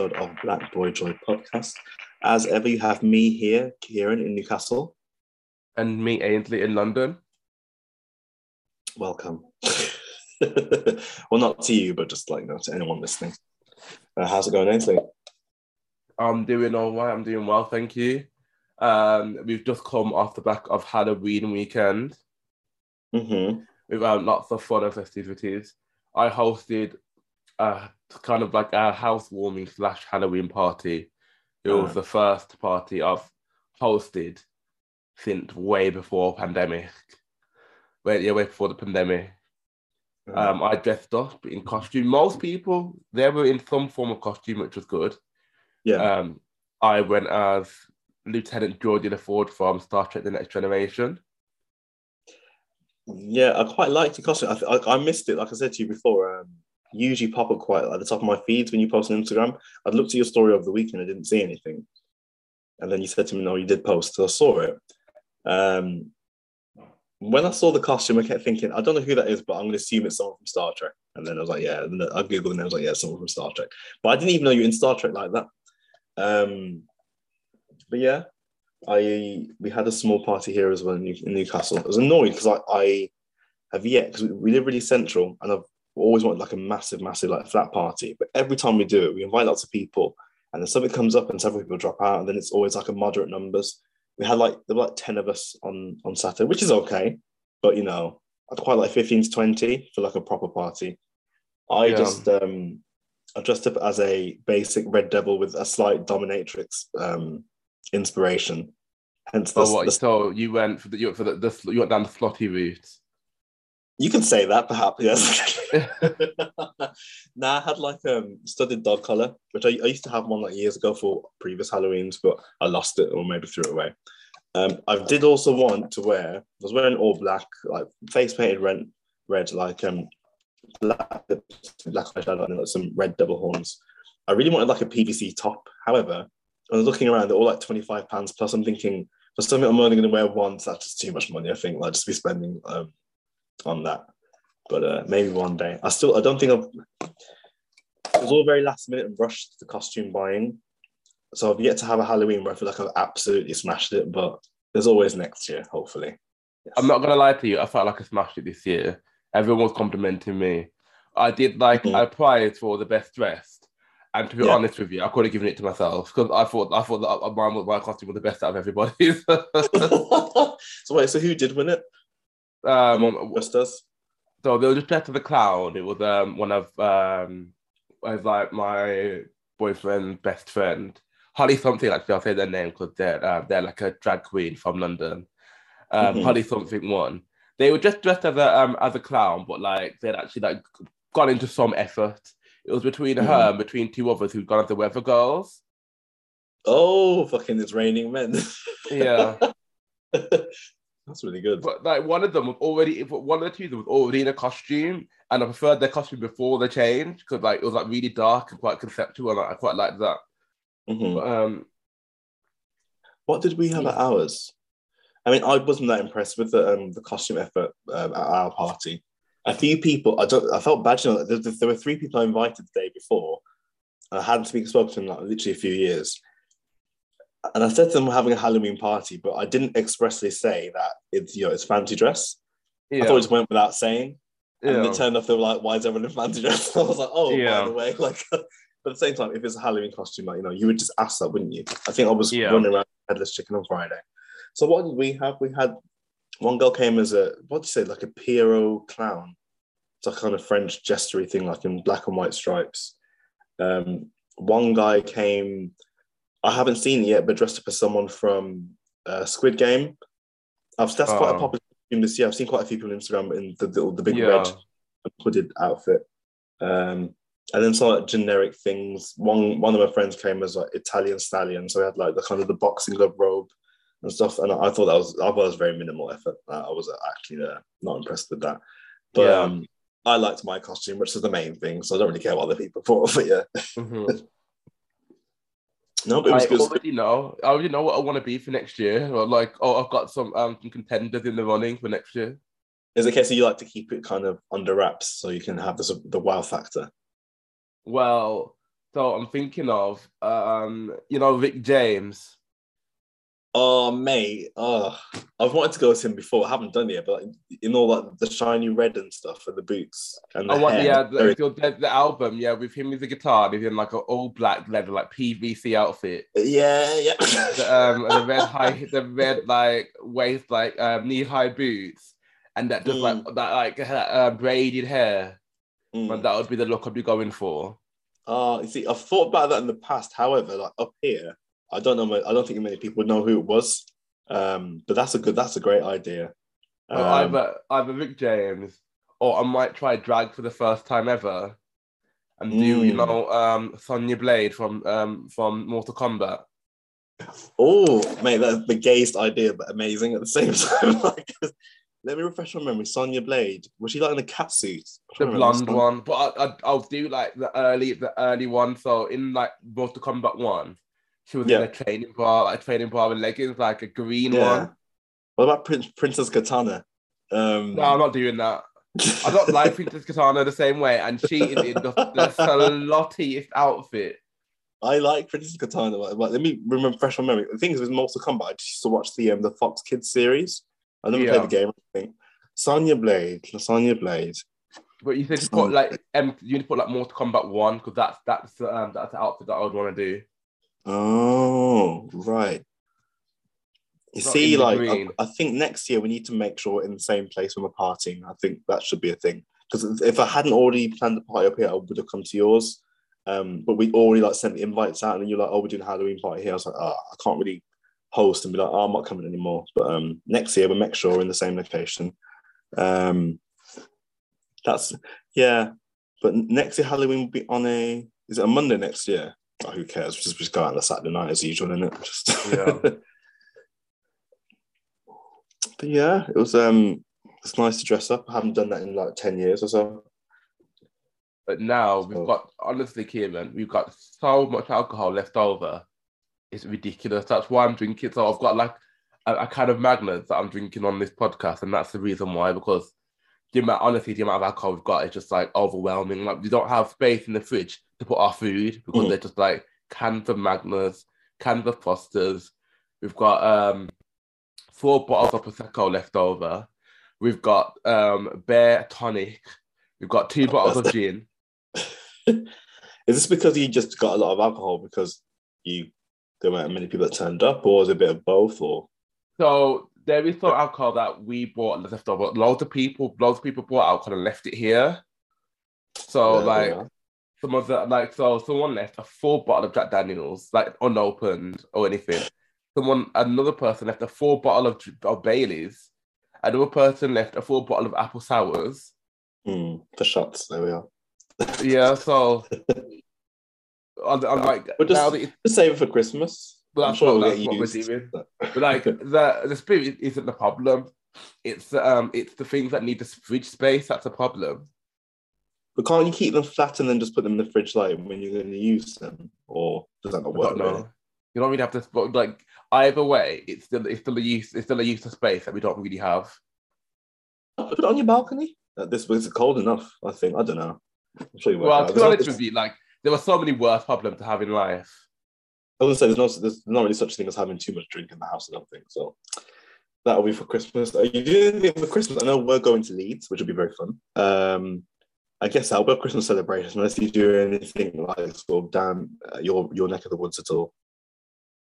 welcome to another episode of Black Boy Joy podcast. As ever, you have me here, Kieran in Newcastle. And me, Ainsley, in London. Welcome. well, not to you, but just like you know, to anyone listening. Uh, how's it going, Ainsley? I'm doing all right. I'm doing well, thank you. Um, we've just come off the back of Halloween weekend. Mm-hmm. We've had lots of fun and festivities. I hosted a kind of like a housewarming slash Halloween party. It was Ah. the first party I've hosted since way before pandemic. Wait, yeah, way before the pandemic. Um, I dressed up in costume. Most people they were in some form of costume, which was good. yeah. Um, I went as Lieutenant Geordi La Forge from Star Trek: The Next Generation. Yeah, I quite liked the costume. I, I, I missed it, like I said to you before. Um, usually pop up quite at the top of my feeds when you post on Instagram. I'd looked at your story over the weekend, I didn't see anything. And then you said to me, no, you did post, so I saw it. Um, when I saw the costume, I kept thinking, I don't know who that is, but I'm going to assume it's someone from Star Trek. And then I was like, yeah. And I Googled and I was like, yeah, someone from Star Trek. But I didn't even know you in Star Trek like that. Um, but yeah, I we had a small party here as well in, Newcastle. I was annoyed because I, I have yet because we live really central and I've always wanted like a massive, massive like flat party. But every time we do it, we invite lots of people, and then something comes up and several people drop out, and then it's always like a moderate numbers. We had like there were like ten of us on on Saturday, which is okay, but you know I'd quite like fifteen to twenty for like a proper party. I Yeah. just um I dressed up as a basic Red Devil with a slight dominatrix um inspiration. Hence the, Oh, what? the So you went for the you went for the, the you went down the slotty route. You can say that, perhaps. Yes. nah, I had like um studded dog collar, which I, I used to have one like years ago for previous Halloweens, but I lost it or maybe threw it away. Um, I did also want to wear. I was wearing all black, like face painted red, red, like um black, black eyeshadow like some red double horns. I really wanted like a PVC top. However, I was looking around; they're all like twenty five pounds plus. I'm thinking for something I'm only going to wear once, that's just too much money. I think I'll just be spending um on that. But uh, maybe one day. I still I don't think I've it was all very last minute and rushed the costume buying. So I've yet to have a Halloween where I feel like I've absolutely smashed it, but there's always next year, hopefully. Yes. I'm not gonna lie to you. I felt like I smashed it this year. Everyone was complimenting me. I did like Mhm. I applied for the best dressed, and to be Yeah. honest with you, I could have given it to myself because I thought I thought that mine was my costume was the best out of everybody. so wait, so who did win it? Um, Just us. so they were just dressed as a clown. It was um one of um was like my boyfriend's best friend, Holly something. Actually, I'll say their name because they're uh, they're like a drag queen from London. Um, Mhm. Holly something one. They were just dressed as a um as a clown, but like they'd actually like gone into some effort. It was between Mhm. her and between two others who'd gone as the weather girls. Oh, fucking it's raining men. Yeah. That's really good. But like one of them was already, one of the two of them was already in a costume, and I preferred their costume before the change because like it was like really dark and quite conceptual, and like, I quite liked that. Mhm. But um, What did we have at ours? I mean, I wasn't that impressed with the um, the costume effort um, at our party. A few people, I don't, I felt bad. You know, there, there were three people I invited the day before. I hadn't spoken to them like literally a few years, and I said to them we're having a Halloween party, but I didn't expressly say that it's you know it's fancy dress. yeah, I thought it just went without saying, and yeah. it turned off. They were like, "Why is everyone in fancy dress?" I was like, "Oh, Yeah. by the way, like." But at the same time, if it's a Halloween costume, like you know, you would just ask that, wouldn't you? I think I was Yeah. running around headless chicken on Friday. So what did we have? We had one girl came as a what do you say, like a Pierrot clown. It's a kind of French gestury thing, like in black and white stripes. Um, one guy came, I haven't seen it yet, but dressed up as someone from uh, Squid Game. I've, that's quite a Oh. popular costume this year. I've seen quite a few people on Instagram in the, the, the big yeah. red hooded outfit. Um, and then some like generic things. One one of my friends came as like Italian stallion, so he had like the kind of the boxing glove robe and stuff. And I, thought that was I thought was very minimal effort. I, I was actually uh, not impressed with that. But Yeah. um, I liked my costume, which is the main thing. So I don't really care what other people thought. But yeah, Mhm. No, but it was I good. already know. I already know what I want to be for next year. Or like, oh, I've got some um some contenders in the running for next year. Is it a case that you like to keep it kind of under wraps so you can have this, the wow factor? Well, So I'm thinking of, um, you know, Rick James. Oh, mate. Oh, I've wanted to go to him before. I haven't done it yet, but in all like the shiny red and stuff and the boots and the want, hair. yeah, the, the, the album, yeah, with him with the guitar, he's in like an all black leather, like PVC outfit. yeah, yeah. The, um, the red high, the red like waist, like um, knee high boots, and that just like that like uh, braided hair. Mm. And that would be the look I'd be going for. Uh, you see, I've thought about that in the past. However, like up here, I don't know. I don't think many people know who it was. Um, but that's a good. That's a great idea. Well, Um, either either Rick James or I might try drag for the first time ever and do you Mm. know um Sonya Blade from um from Mortal Kombat. oh, mate, that's the gayest idea, but amazing at the same time. like, let me refresh my memory. Sonya Blade was she like in a cat suit? The blonde one, but I, I, I'll do like the early, the early one. So in like Mortal Kombat one, she was in Yeah. a training bar, like a training bar with leggings, like a green Yeah. one. What about Prin- Princess Kitana? Um, No, I'm not doing that. I don't like Princess Kitana the same way, and she is in the, the sluttiest outfit. I like Princess Kitana. But, let me remember fresh on memory. The thing is with Mortal Kombat, I just used to watch the um, the Fox Kids series. I never Yeah. played the game. I think Sonya Blade, Sonya Blade. But you said to put like um, you need to put like Mortal Kombat one because that's that's um that's the outfit that I would want to do. Oh, right. You Not see, like I. I think next year we need to make sure we're in the same place when we're partying. I think that should be a thing. Because if I hadn't already planned the party up here, I would have come to yours. Um, but we already like sent the invites out, and then you're like, "Oh, we're doing a Halloween party here." I was like, "Oh, I can't really host," and be like, "Oh, I'm not coming anymore." But um, next year we'll make sure we're in the same location. Um, that's yeah. But next year Halloween will be on a is it a Monday next year? Oh, who cares? Just just go out on a Saturday night as usual, isn't it? Just Yeah. but yeah, it was um it's nice to dress up. I haven't done that in like 10 years or so. But now we've So- got honestly, Kieran, we've got so much alcohol left over. It's ridiculous. That's why I'm drinking. So I've got like a, a kind of Magners that I'm drinking on this podcast, and that's the reason why. Because the amount, honestly, the amount of alcohol we've got is just like overwhelming. Like we don't have space in the fridge to put our food because Mhm. they're just like cans of Magners, cans of Fosters. We've got um four bottles of prosecco left over. We've got um bear tonic. We've got two bottles of gin. Is this because you just got a lot of alcohol because you there weren't many people that turned up, or was it a bit of both? Or So there is some alcohol that we bought left over. Loads of people, loads of people bought alcohol and left it here. So Yeah, like yeah. Some of the like so someone left a full bottle of Jack Daniels, like unopened or anything. Someone another person left a full bottle of, of Bailey's. Another person left a full bottle of apple sours. Hmm, the shots. There we are. Yeah, so I'm, I'm like But just- now Just save it for Christmas. well, I'm that's, sure we'll that's what we're doing. But like the the spirit isn't the problem. It's um it's the things that need the fridge space that's a problem. But can't you keep them flat and then just put them in the fridge like when you're going to use them, or does that not work? don't really? You don't really have to but like either way, it's still it's still a use it's still a use of space that we don't really have. Put it on your balcony. Uh, This was cold enough. I think. I don't know. I'm sure you Well, to be honest with you, like there were so many worse problems to have in life. I was gonna say there's no there's not really such a thing as having too much drink in the house. I don't think so. That'll be for Christmas. Are you doing anything for Christmas? I know we're going to Leeds, which will be very fun. Um, I guess I'll be a Christmas celebration unless you do anything like sort of down uh, your your neck of the woods at all.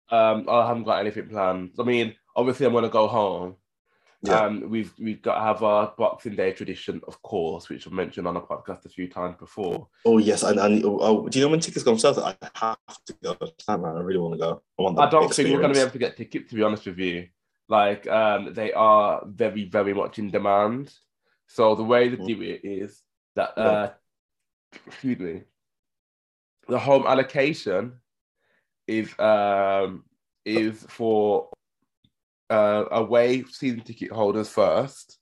Um, I haven't got anything planned. I mean, obviously I'm gonna go home. Yeah. Um, we've we've got to have our Boxing Day tradition, of course, which I've mentioned on the podcast a few times before. Oh yes, and, and oh, do you know when tickets go on sale? I have to go. Man, I really want to go. I want I don't think we're going to be able to get tickets, to be honest with you. Like, um, they are very, very much in demand. So the way to do it is that, uh, excuse me, the home allocation is um is for uh, away season ticket holders first.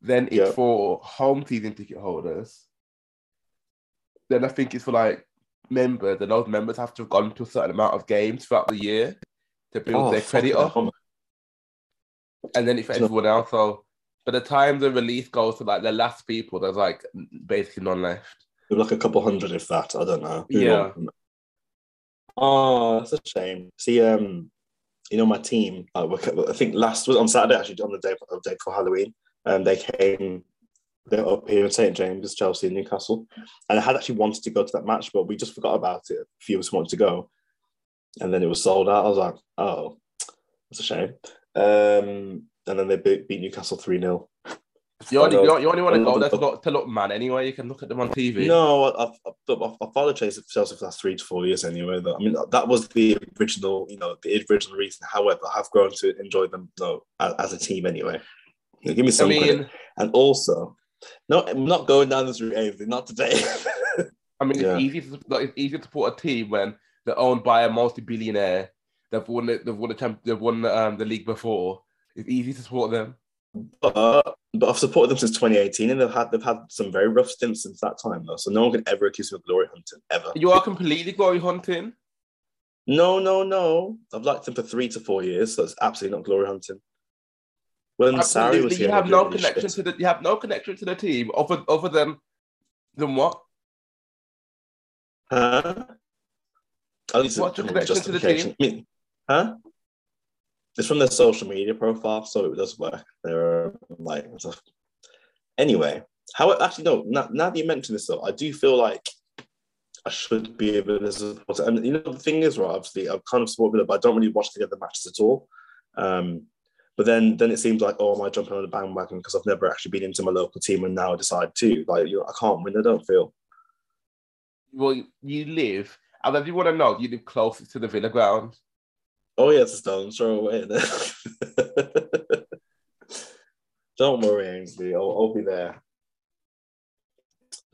Then it's Yeah. for home season ticket holders. Then I think it's for like members, and those members have to have gone to a certain amount of games throughout the year to build Oh, their credit up. And then it's for everyone else. So by the time the release goes to like the last people, there's like basically none left. Maybe like a couple hundred, if that. I don't know. Who Yeah. knows? Oh, that's a shame. See, um, you know, my team. I think last was on Saturday actually on the day of day for Halloween. Um, they came. They're up here in St James, Chelsea, and Newcastle, and I had actually wanted to go to that match, but we just forgot about it. A few of us wanted to go, and then it was sold out. I was like, oh, that's a shame. Um, and then they beat, beat Newcastle three 0 You only, you only want to go there to look, to look man anyway. You can look at them on TV. No, I've, I've, I've, followed Chelsea for the last three to four years anyway. Though. I mean, that was the original, you know, the original reason. However, I've grown to enjoy them though as, as a team anyway. You know, give me I some credit. mean, And also, no, I'm not going down this route, Ainsley, not today. I mean, it's Yeah. easy to like, it's easy to support a team when they're owned by a multi-billionaire. They've won it. They've won the champ. They've won um, the league before. It's easy to support them. but but I've supported them since 2018, and they've had they've had some very rough stints since that time though. So no one can ever accuse me of glory hunting ever. You are completely glory hunting. No, no, no. I've liked them for three to four years, so it's absolutely not glory hunting. When Sarri was here, you have no really connection shit. to the. You have no connection to the team other other than than what? Huh? At least What's your connection to the justification. I mean, huh? It's from their social media profile, so it does work. They're like. Anyway, how actually no. Now, now that you mention this, though, I do feel like I should be able to support it. And you know, the thing is, right? Obviously, I've kind of supported it, but I don't really watch the other matches at all. Um, but then, then it seems like, oh, am I jumping on the bandwagon because I've never actually been into my local team and now I decide to? Like, you know, I can't win. I don't feel. Well, you live. And want to know, you live closest to the Villa ground. Oh yeah, it's a stone throw away. Don't worry, Ainsley. I'll, I'll be there.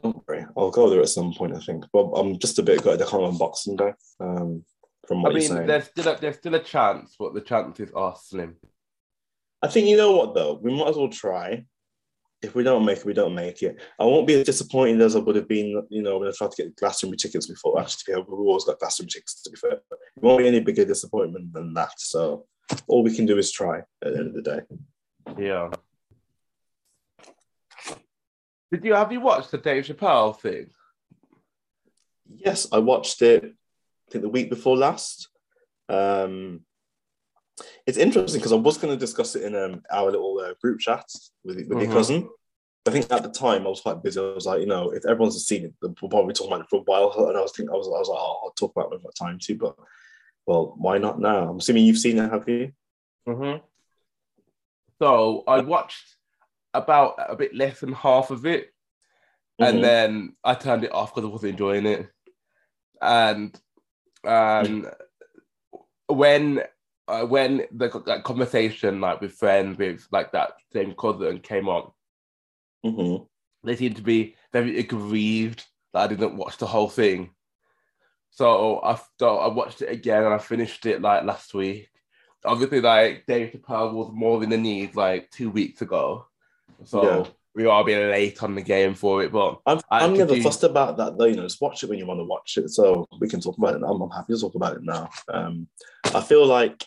Don't worry. I'll go there at some point, I think. But I'm just a bit gutted I can't on Boxing Day. Um, from what I mean, there's still a, there's still a chance, but the chances are slim. I think you know what though. We might as well try. If we don't make it, we don't make it. I won't be as disappointed as I would have been, you know, when I tried to get Glastonbury tickets before. Actually, to be fair, we always got Glastonbury tickets. To be fair, But it won't be any bigger disappointment than that. So all we can do is try at the end of the day. Yeah. Did you have you watched the Dave Chappelle thing? Yes, I watched it. I think the week before last. Um, it's interesting because I was going to discuss it in um, our little uh, group chat with with your Mhm. cousin. I think at the time I was quite busy. I was like, you know, if everyone's seen it, we'll probably talk about it for a while. And I was thinking, I was, I was like, oh, I'll talk about it when I've got time to. But well, why not now? I'm assuming you've seen it, have you? Mm-hmm. So I watched about a bit less than half of it, and then I turned it off because I wasn't enjoying it. And um, when uh, when the that conversation like with friends with like that same cousin came on, Mhm. they seemed to be very aggrieved that I didn't watch the whole thing. So I so I watched it again and I finished it like last week. Obviously, like Dave Chappelle was more than the need like two weeks ago, so Yeah. we are a bit late on the game for it. But I'm, I'm never do- fussed about that though. You know, just watch it when you want to watch it. So we can talk about it. I'm, I'm happy to talk about it now. Um, I feel like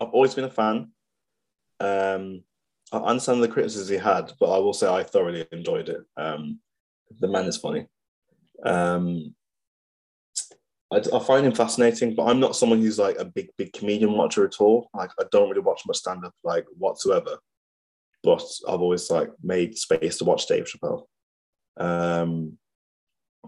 I've always been a fan. Um, I understand the criticisms he had, but I will say I thoroughly enjoyed it. Um, the man is funny. Um, I, I find him fascinating, but I'm not someone who's like a big, big comedian watcher at all. Like I don't really watch much stand up like whatsoever. But I've always like made space to watch Dave Chappelle. Um,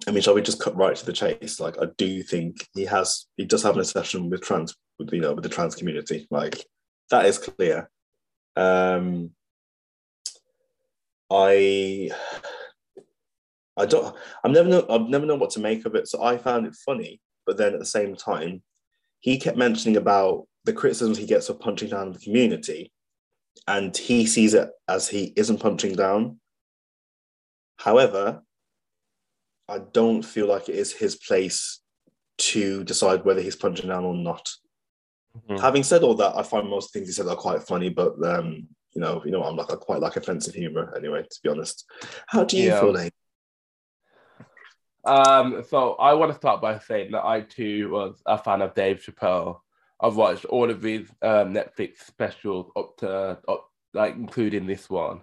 I mean, shall we just cut right to the chase? Like, I do think he has, he does have an obsession with trans, with you know, with the trans community. Like, that is clear. Um, I, I don't, I've never know, I've never known what to make of it. So I found it funny, but then at the same time, he kept mentioning about the criticisms he gets for punching down the community, and he sees it as he isn't punching down. However, I don't feel like it is his place to decide whether he's punching down or not. Mhm. Having said all that, I find most things he said are quite funny, but um, you know, you know, I'm like I quite like offensive humor anyway, to be honest. How do you Yeah. feel, Nate? Um, so I want to start by saying that I too was a fan of Dave Chappelle. I've watched all of his um, Netflix specials up to up, like including this one.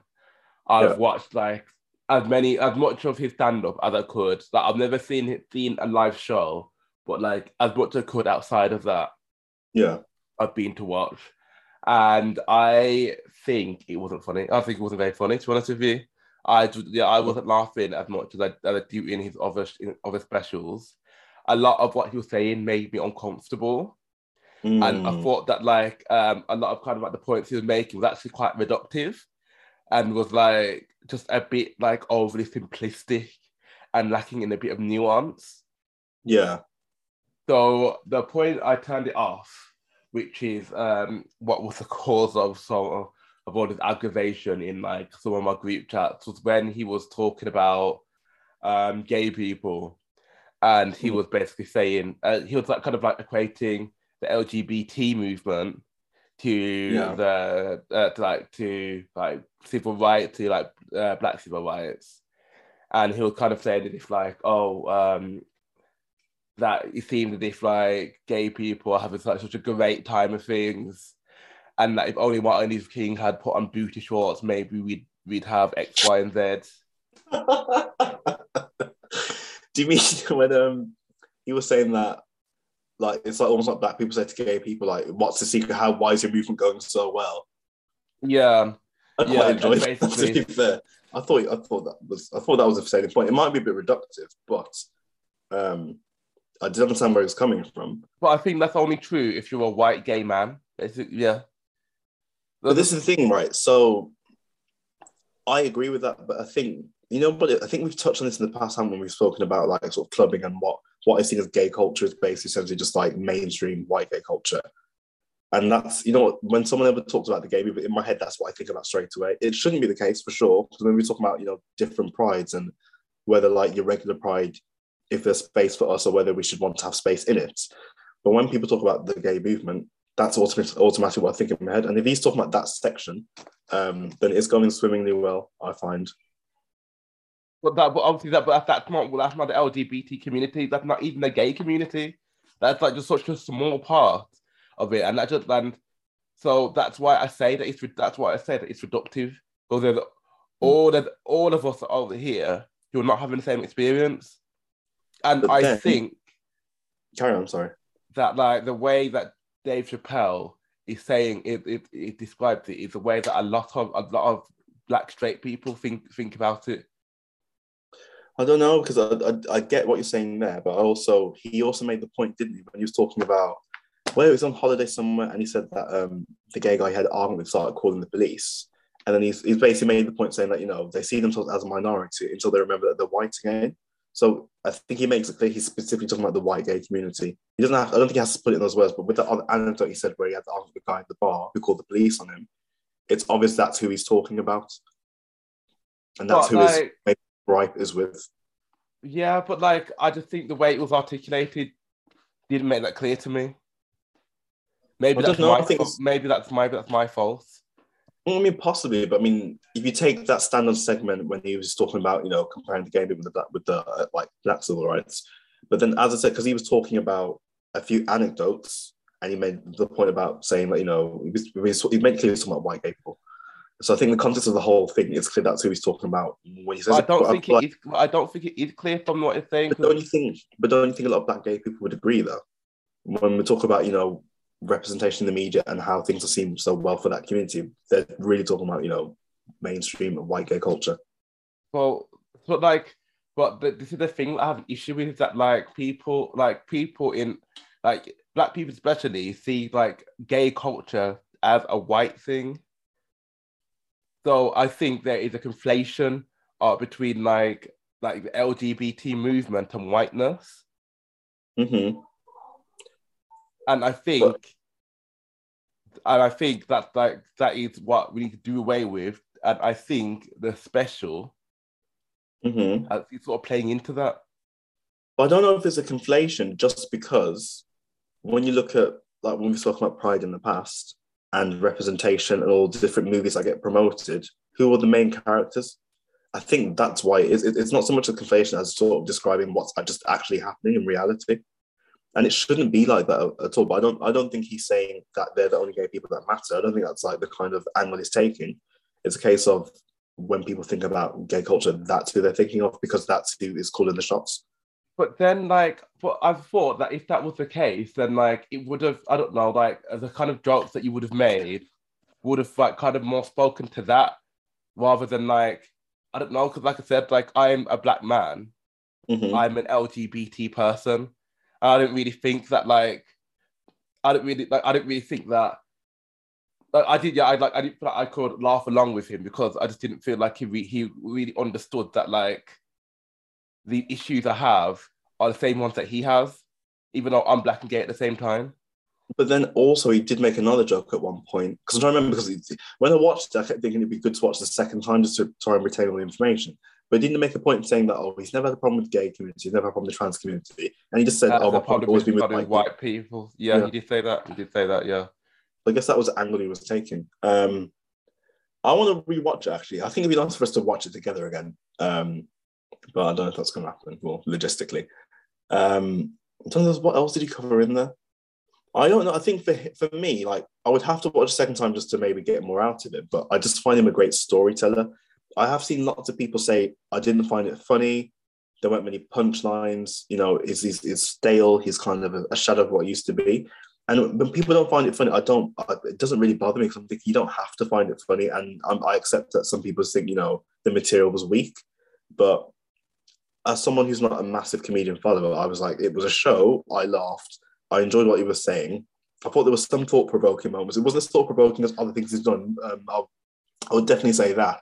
I've Yeah. watched like as many as much of his stand up as I could. Like I've never seen seen a live show, but like as much as I could outside of that, Yeah. I've been to watch. And I think it wasn't funny. I think it wasn't very funny, to be honest with you. I yeah, I wasn't laughing as much as I, as I do in his other in other specials. A lot of what he was saying made me uncomfortable. And I Mm. thought that like um a lot of kind of like the points he was making was actually quite reductive and was like just a bit like overly simplistic and lacking in a bit of nuance. yeah. So the point I turned it off, which is um what was the cause of some of all this aggravation in like some of my group chats was when he was talking about um gay people and he Mm. was basically saying uh, he was like kind of like equating the LGBT movement to Yeah. the uh, to like to like civil rights to like uh, black civil rights and he was kind of saying that if like oh um that it seemed as if like gay people are having such, such a great time of things and that if only Martin Luther King had put on booty shorts maybe we'd we'd have X Y and Z Do you mean when um he was saying that like it's like almost like black people say to gay people like what's the secret how why is your movement going so well? yeah I Yeah, quite enjoyed that to be fair. I thought I thought that was I thought that was a fascinating point. It might be a bit reductive, but um I did understand where it's coming from. but I think that's only true if you're a white gay man basically yeah But this is the thing, right? So I agree with that, but I think you know, but I think we've touched on this in the past, haven't we? We've spoken about like sort of clubbing and what what I think as gay culture is basically essentially just like mainstream white gay culture. And that's you know when someone ever talks about the gay people, in my head, that's what I think about straight away. It shouldn't be the case for sure. Because when we talk about, you know, different prides and whether like your regular pride, if there's space for us or whether we should want to have space in it. But when people talk about the gay movement, that's automatic, automatically what I think in my head. And if he's talking about that section, um, then it's going swimmingly well, I find. But that, but obviously that, but that's not, well, that's not the LGBT community. That's not even the gay community. That's like just such a small part of it, and that just and so that's why I say that it's that's why I say that it's reductive because there's all of all of us over here who are not having the same experience, and But I then- think Carry on, sorry. that like the way that Dave Chappelle is saying it, it, it describes it is the way that a lot of a lot of black straight people think think about it. I don't know because I, I, I get what you're saying there, but also he also made the point, didn't he, when he was talking about where he was on holiday somewhere and he said that um, the gay guy had an argument started calling the police. And then he's, he's basically made the point saying that, you know, they see themselves as a minority until they remember that they're white again. So I think he makes it clear he's specifically talking about the white gay community. He doesn't have, I don't think he has to put it in those words, but with the other anecdote he said where he had to argue with the guy at the bar who called the police on him, it's obvious that's who he's talking about. And that's But, who like, gripe is with. Yeah, but like I just think the way it was articulated didn't make that clear to me. Maybe I that's my think fault. maybe that's my that's my fault. I mean, possibly, but I mean, if you take that stand-on segment when he was talking about, you know, comparing the game with the black, with the uh, like black civil rights, but then as I said, because he was talking about a few anecdotes, and he made the point about saying that you know he, was, he, was, he made clear he talking about white gay people. So I think the context of the whole thing is clear. That's who he's talking about when he says. I don't think it is. I don't think it is clear from what he's saying. But don't you think? But don't you think a lot of black gay people would agree though? When we talk about you know representation in the media and how things are seen so well for that community, they're really talking about you know mainstream white gay culture. Well, but like, but the, this is the thing I have an issue with is that like people, like people in, like black people especially, see like gay culture as a white thing. So I think there is a conflation uh, between like like the LGBT movement and whiteness, hmm and I think, and I think that like that is what we need to do away with, and I think the special hmm uh, is sort of playing into that. But I don't know if it's a conflation just because when you look at like when we spoke about Pride in the past and representation and all the different movies that get promoted, who are the main characters? I think that's why it is. It's not so much a conflation as sort of describing what's just actually happening in reality. And it shouldn't be like that at all. But I don't I don't think he's saying that they're the only gay people that matter. I don't think that's like the kind of angle he's taking. It's a case of when people think about gay culture, that's who they're thinking of because that's who is calling the shots. But then, like, but I thought that if that was the case, then like it would have, I don't know, like the kind of jokes that you would have made would have like kind of more spoken to that rather than like, I don't know, because like I said, like I'm a black man, Mhm. I'm an LGBT person. And I don't really think that like, I don't really like, I don't really think that. Like, I did, yeah. I like, I didn't feel like I could laugh along with him because I just didn't feel like he re- he really understood that like the issues I have are the same ones that he has, even though I'm black and gay at the same time. But then also he did make another joke at one point because I'm trying to remember because he- when I watched it, I kept thinking it'd be good to watch the second time just to try and retain all the information. But he didn't make a point saying that oh he's never had a problem with the gay community, he's never had a problem with the trans community, and he just said That's oh my problem always been with with white. white people. Yeah, Yeah. he did say that. He did say that. Yeah. I guess that was the angle he was taking. Um, I want to rewatch it actually. I think it'd be nice for us to watch it together again. Um, but I don't know if that's going to happen. Well, logistically, um, in terms of what else did he cover in there? I don't know. I think for for me, like I would have to watch a second time just to maybe get more out of it. But I just find him a great storyteller. I have seen lots of people say I didn't find it funny. There weren't many punchlines. You know, is he's, he's stale. He's kind of a, a shadow of what he used to be. And when people don't find it funny, I don't. I, it doesn't really bother me because I'm thinking you don't have to find it funny, and I'm, I accept that some people think you know the material was weak, but as someone who's not a massive comedian follower, I was like, it was a show. I laughed. I enjoyed what he was saying. I thought there was some thought provoking moments. It wasn't as thought provoking as other things he's done. Um, I'll, I would definitely say that.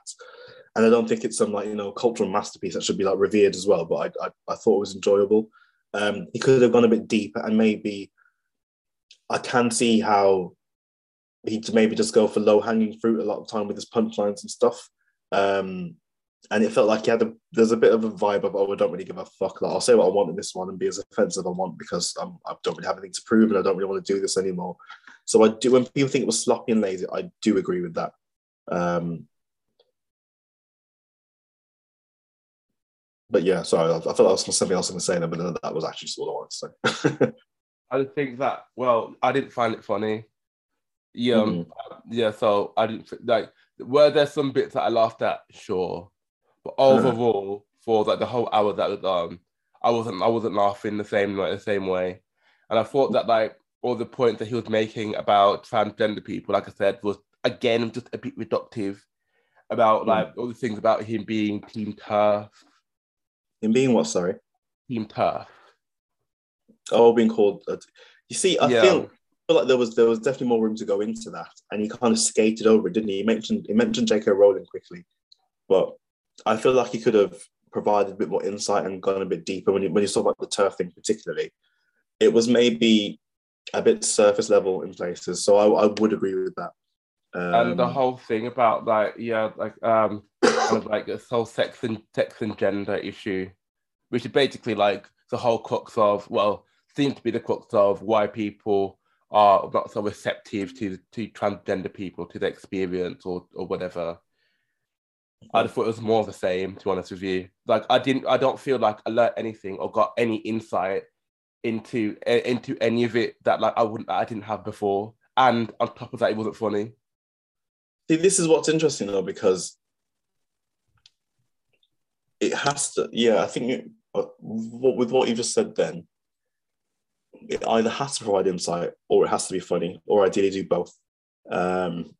And I don't think it's some like you know cultural masterpiece that should be like revered as well. But I I, I thought it was enjoyable. Um, he could have gone a bit deeper and maybe I can see how he'd maybe just go for low hanging fruit a lot of time with his punchlines and stuff. Um, and it felt like he had a, there's a bit of a vibe of oh I don't really give a fuck. Like, I'll say what I want in this one and be as offensive I want because I'm, I don't really have anything to prove and I don't really want to do this anymore. So I do when people think it was sloppy and lazy, I do agree with that. Um, but yeah, sorry, I, I thought that was something else I was going to say, but that was actually just all I wanted to say. I think that well, I didn't find it funny. Yeah, um, yeah. So I didn't like. Were there some bits that I laughed at? Sure, but overall, for like the whole hour that was on, I wasn't. I wasn't laughing the same like the same way, and I thought that like all the points that he was making about transgender people, like I said, was again just a bit reductive about Mm. like all the things about him being team TERF, In being what? Sorry. team TERF. Oh, being called. uh, you see, I Yeah. feel, feel like there was there was definitely more room to go into that, and he kind of skated over it, didn't he? He mentioned he mentioned J.K. Rowling quickly, but I feel like he could have provided a bit more insight and gone a bit deeper when you when you talk about the TERF thing particularly. It was maybe a bit surface level in places, so I, I would agree with that. Um, and the whole thing about like yeah like um kind of like this whole sex and sex and gender issue which is basically like the whole crux of well seems to be the crux of why people are not so receptive to to transgender people to the experience or or whatever I just thought it was more of the same, to be honest with you. Like I didn't, I don't feel like I learned anything or got any insight into into any of it that like I wouldn't, I didn't have before. And on top of that, it wasn't funny. See, this is what's interesting though, because it has to. Yeah, I think it, uh, with what you just said, then it either has to provide insight or it has to be funny, or ideally do both. Um,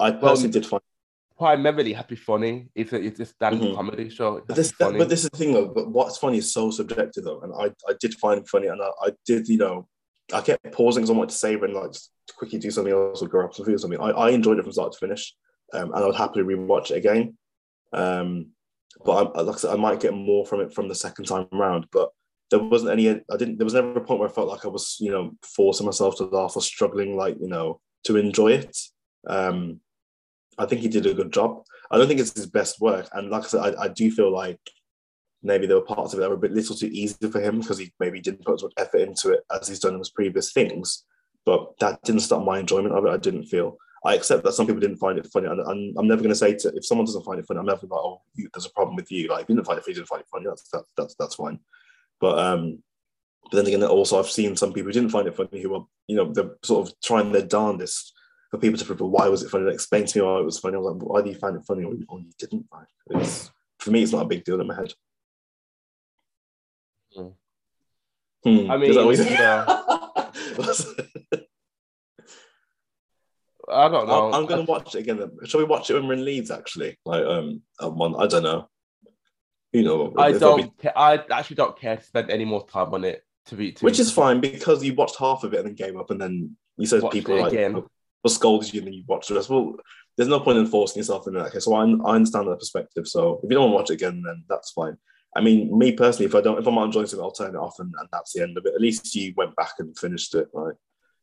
I personally did find, primarily be funny. It's a, it's a stand-up Mhm. comedy show. But this, funny. but this is the thing though. But what's funny is so subjective though, and I, I did find it funny, and I, I did, you know, I kept pausing because I wanted to save and like quickly do something else or grab up some food or something. I, I enjoyed it from start to finish, um, and I would happily rewatch it again. Um, but I, like I said, I might get more from it from the second time around. But there wasn't any. I didn't. There was never a point where I felt like I was, you know, forcing myself to laugh or struggling, like you know, to enjoy it. Um, I think he did a good job. I don't think it's his best work, and like I said, I, I do feel like maybe there were parts of it that were a bit little too easy for him because he maybe didn't put as much effort into it as he's done in his previous things. But that didn't stop my enjoyment of it. I didn't feel. I accept that some people didn't find it funny, and, and I'm never going to say to if someone doesn't find it funny, I'm never like, oh, you, there's a problem with you. Like, if you didn't find it funny, you didn't find it funny. That's that's that's, that's fine. But um, but then again, also I've seen some people who didn't find it funny who are you know they're sort of trying their darndest for people to prove why was it funny and explain to me why it was funny. I was like, why do you find it funny or, or you didn't find it? It's, for me, it's not a big deal in my head. Hmm. Hmm. I mean, you- yeah. I don't know. I'm, I'm gonna watch it again. Shall we watch it when we're in Leeds? Actually, like um, one, I don't know. You know, I be- don't. ca- I actually don't care to spend any more time on it. To be, to which be- is fine because you watched half of it and then gave up, and then you said Watched people like again. Will scold you, and then you watch the rest. Well, there's no point in forcing yourself in that case. So I, I understand that perspective. So if you don't want to watch it again, then that's fine. I mean, me personally, if I don't, if I'm not enjoying something, I'll turn it off, and, and that's the end of it. At least you went back and finished it. Right,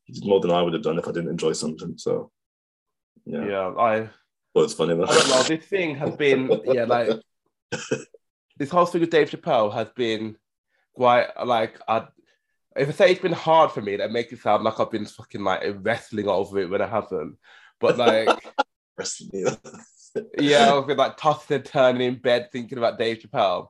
you did more than I would have done if I didn't enjoy something. So yeah, Yeah, I. well, it's funny. Though. I don't know. This thing has been, yeah, like this whole thing with Dave Chappelle has been quite like I. If I say it's been hard for me, that makes it sound like I've been fucking like wrestling over it when I haven't. But like, yeah, I've been like tossing and turning in bed thinking about Dave Chappelle.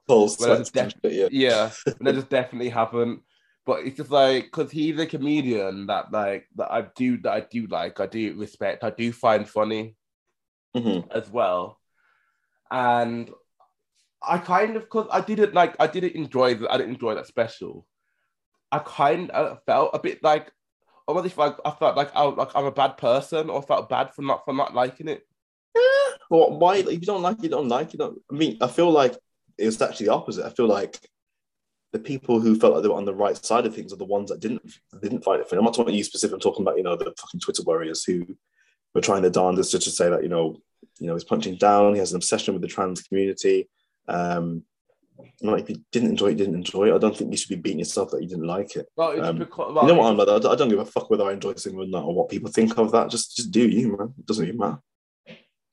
Def- yeah. Yeah, and I just definitely haven't. But it's just like because he's a comedian that like that I do that I do like I do respect I do find funny Mhm. as well. And I kind of because I didn't like I didn't enjoy that I didn't enjoy that special. I kind of felt a bit like almost if like I felt like I like I'm a bad person or felt bad for not for not liking it. Well, why? If you don't like it, you don't like it. don't- I mean, I feel like it was actually the opposite. I feel like the people who felt like they were on the right side of things are the ones that didn't didn't fight it. I'm not talking about you specifically. I'm talking about you know the fucking Twitter warriors who were trying their darndest just to say that you know you know he's punching down. He has an obsession with the trans community. Um, no, if you didn't enjoy it, you didn't enjoy it. I don't think you should be beating yourself that you didn't like it. Well, it's Um, because You know what I'm like? I don't- give a fuck whether I enjoy something or not, or what people think of that. Just just do you, man. It doesn't even matter.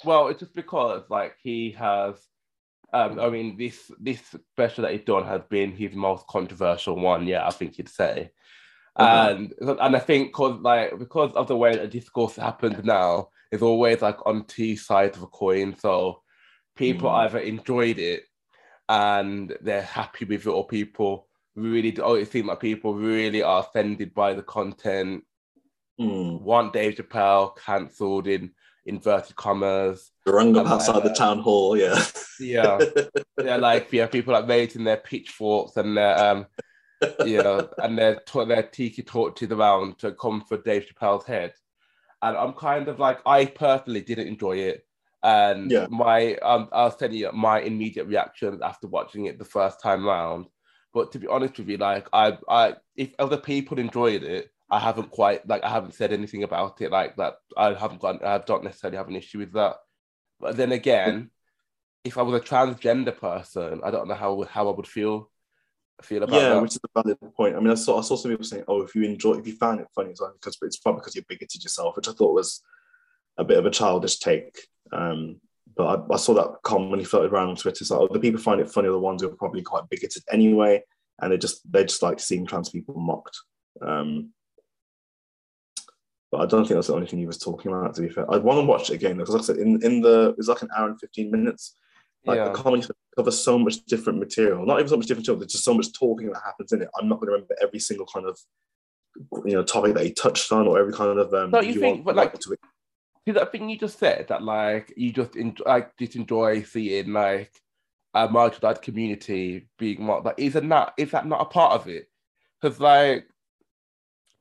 Well, it's just because like he has um I mean this this special that he's done has been his most controversial one, yeah, I think you'd say. Uh-huh. And and I think cause like because of the way that discourse happens now, it's always like on two sides of a coin. So people Mhm. either enjoyed it and they're happy with it, or people really oh it seems like people really are offended by the content Mm. want Dave Chappelle cancelled in inverted commas. The Rung up outside the town hall, yeah. Yeah, they're like yeah, people like raising their pitchforks and their um, you know, and their to- their tiki torches around to come for Dave Chappelle's head. And I'm kind of like, I personally didn't enjoy it. And Yeah. my um, I was telling you my immediate reactions after watching it the first time round. But to be honest with you, like I, I, if other people enjoyed it, I haven't quite like I haven't said anything about it like that. I haven't got, I don't necessarily have an issue with that. But then again, if I was a transgender person, I don't know how how I would feel feel about yeah, that. which is a valid point. I mean, I saw, I saw some people saying, "Oh, if you enjoy, if you found it funny, it's like because it's probably because you're bigoted yourself," which I thought was a bit of a childish take. Um, but I, I saw that commonly floated around on Twitter. So oh, the people find it funny are the ones who are probably quite bigoted anyway, and they just they just like seeing trans people mocked. Um, but I don't think that's the only thing he was talking about. To be fair, I'd want to watch it again because, like I said, in in the it's like an hour and fifteen minutes. Like Yeah. the comedy covers so much different material, not even so much different material. There's just so much talking that happens in it. I'm not going to remember every single kind of you know topic that he touched on or every kind of um. No, you think, nuance but, like- to it. See that thing you just said that like you just enjoy, like just enjoy seeing like a marginalized community being mocked. Like, isn't that is that not a part of it? Because like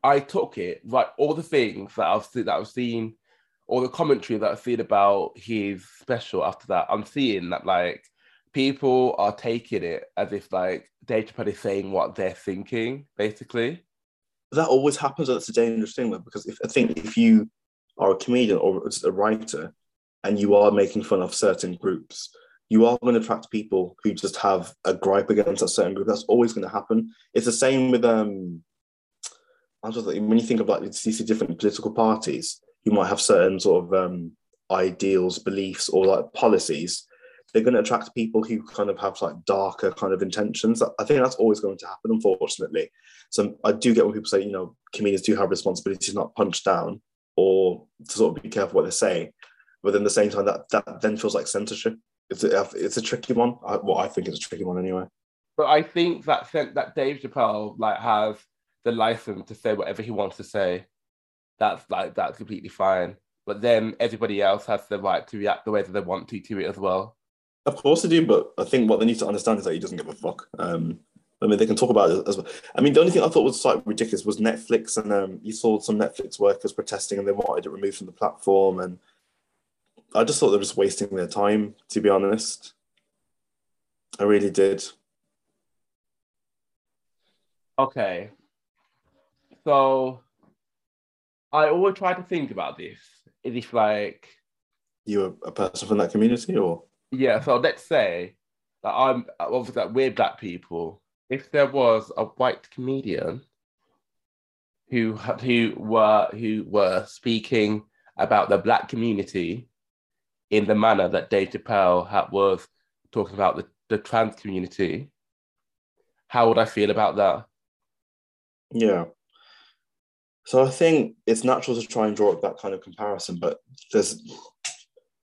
I took it like all the things that I've seen that I've seen, all the commentary that I've seen about his special after that. I'm seeing that like people are taking it as if like Chappelle is saying what they're thinking, basically. that always happens. That's a dangerous thing, though, because if I think if you are a comedian or a writer and you are making fun of certain groups, you are going to attract people who just have a gripe against a certain group. That's always going to happen. It's the same with um. I just when you think of like these different political parties, you might have certain sort of um, ideals, beliefs, or like policies. They're going to attract people who kind of have like darker kind of intentions. I think that's always going to happen, unfortunately. So I do get when people say, you know, comedians do have responsibility to not punch down or to sort of be careful what they say. But then at the same time, that that then feels like censorship. It's a, it's a tricky one. I, well, I think it's a tricky one anyway. But I think that that Dave Chappelle like has the license to say whatever he wants to say. That's like that's completely fine. but then everybody else has the right to react the way that they want to to it as well. Of course they do, but I think what they need to understand is that he doesn't give a fuck. Um, I mean, they can talk about it as well. I mean, the only thing I thought was like ridiculous was Netflix, and um, you saw some Netflix workers protesting, and they wanted it removed from the platform, and I just thought they were just wasting their time. To be honest, I really did. Okay, so I always try to think about this. Is if like you a person from that community, or yeah? So let's say that I'm obviously that we're black people if there was a white comedian who who were who were speaking about the black community in the manner that Dave Chappelle had, was talking about the, the trans community, how would I feel about that? Yeah. So I think it's natural to try and draw up that kind of comparison, but there's,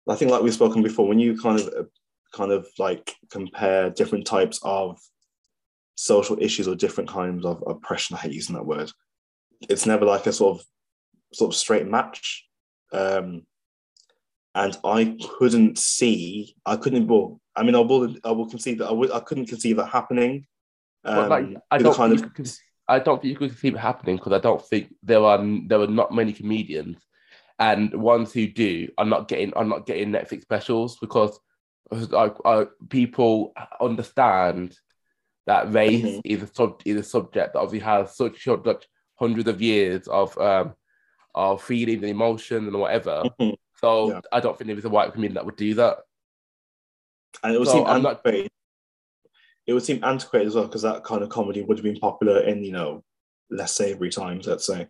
I think, like we've spoken before, when you kind of, kind of like compare different types of social issues or different kinds of oppression. I hate using that word. It's never like a sort of sort of straight match. Um, and I couldn't see, I couldn't, well, I mean, I will, I will concede that I, would, I couldn't conceive that happening. Um, like, I, don't kind of, could, I don't think you could conceive it happening because I don't think there are there are not many comedians, and ones who do are not getting are not getting Netflix specials because I, I, people understand that race mm-hmm. is a sub is a subject that obviously has such such hundreds of years of um of feelings and emotions and whatever. Mm-hmm. So yeah. I don't think there is a white community that would do that. And it would so seem antiquated. Not... It would seem antiquated as well because that kind of comedy would have been popular in you know less savory times, let's say.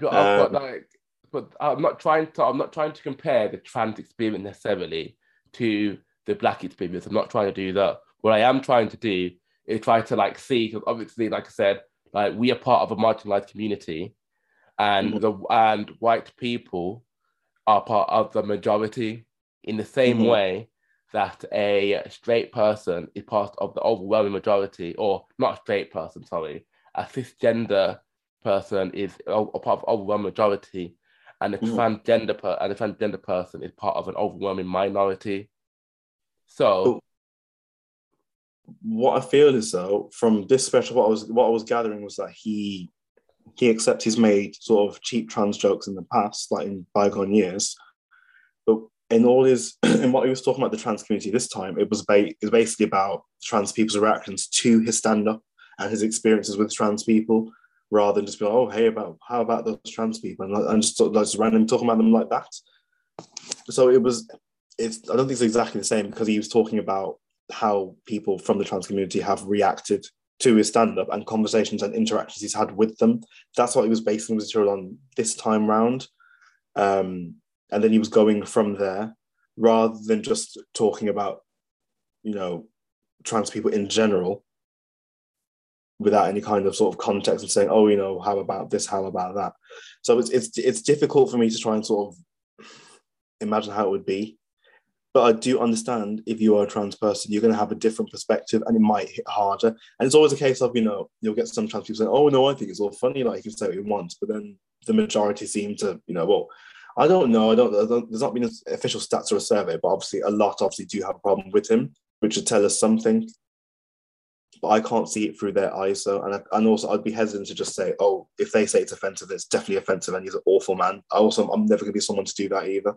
But, uh, um, but like, but I'm not trying to. I'm not trying to compare the trans experience necessarily to the black experience. I'm not trying to do that. What I am trying to do is try to like see because obviously, like I said, like we are part of a marginalized community, and mm-hmm. the and white people are part of the majority in the same mm-hmm. way that a straight person is part of the overwhelming majority, or not a straight person, sorry, a cisgender person is a, a part of the overwhelming majority, and a mm. transgender per- and a transgender person is part of an overwhelming minority. So, what I feel is though from this special, what I was what I was gathering was that he he accepts he's made sort of cheap trans jokes in the past, like in bygone years. But in all his in what he was talking about the trans community this time, it was, ba- it was basically about trans people's reactions to his stand-up and his experiences with trans people, rather than just be like, oh hey about how about those trans people and, and just, just randomly talking about them like that. So it was it's I don't think it's exactly the same because he was talking about how people from the trans community have reacted to his stand-up and conversations and interactions he's had with them. That's what he was basing the material on this time round. Um, and then he was going from there rather than just talking about, you know, trans people in general without any kind of sort of context of saying, oh, you know, how about this, how about that. So it's it's it's difficult for me to try and sort of imagine how it would be but I do understand if you are a trans person, you're going to have a different perspective and it might hit harder. And it's always a case of, you know, you'll get some trans people saying, oh, no, I think it's all funny. Like you can say what you want. But then the majority seem to, you know, well, I don't know. I don't, there's not been official stats or a survey, but obviously a lot obviously do have a problem with him, which would tell us something. But I can't see it through their eyes. So, and, I, and also I'd be hesitant to just say, oh, if they say it's offensive, it's definitely offensive and he's an awful man. I also, I'm never going to be someone to do that either.